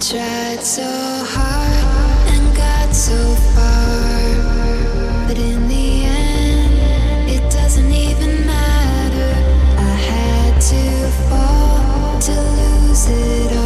Tried so hard and got so far, but in the end, it doesn't even matter. I had to fall to lose it all,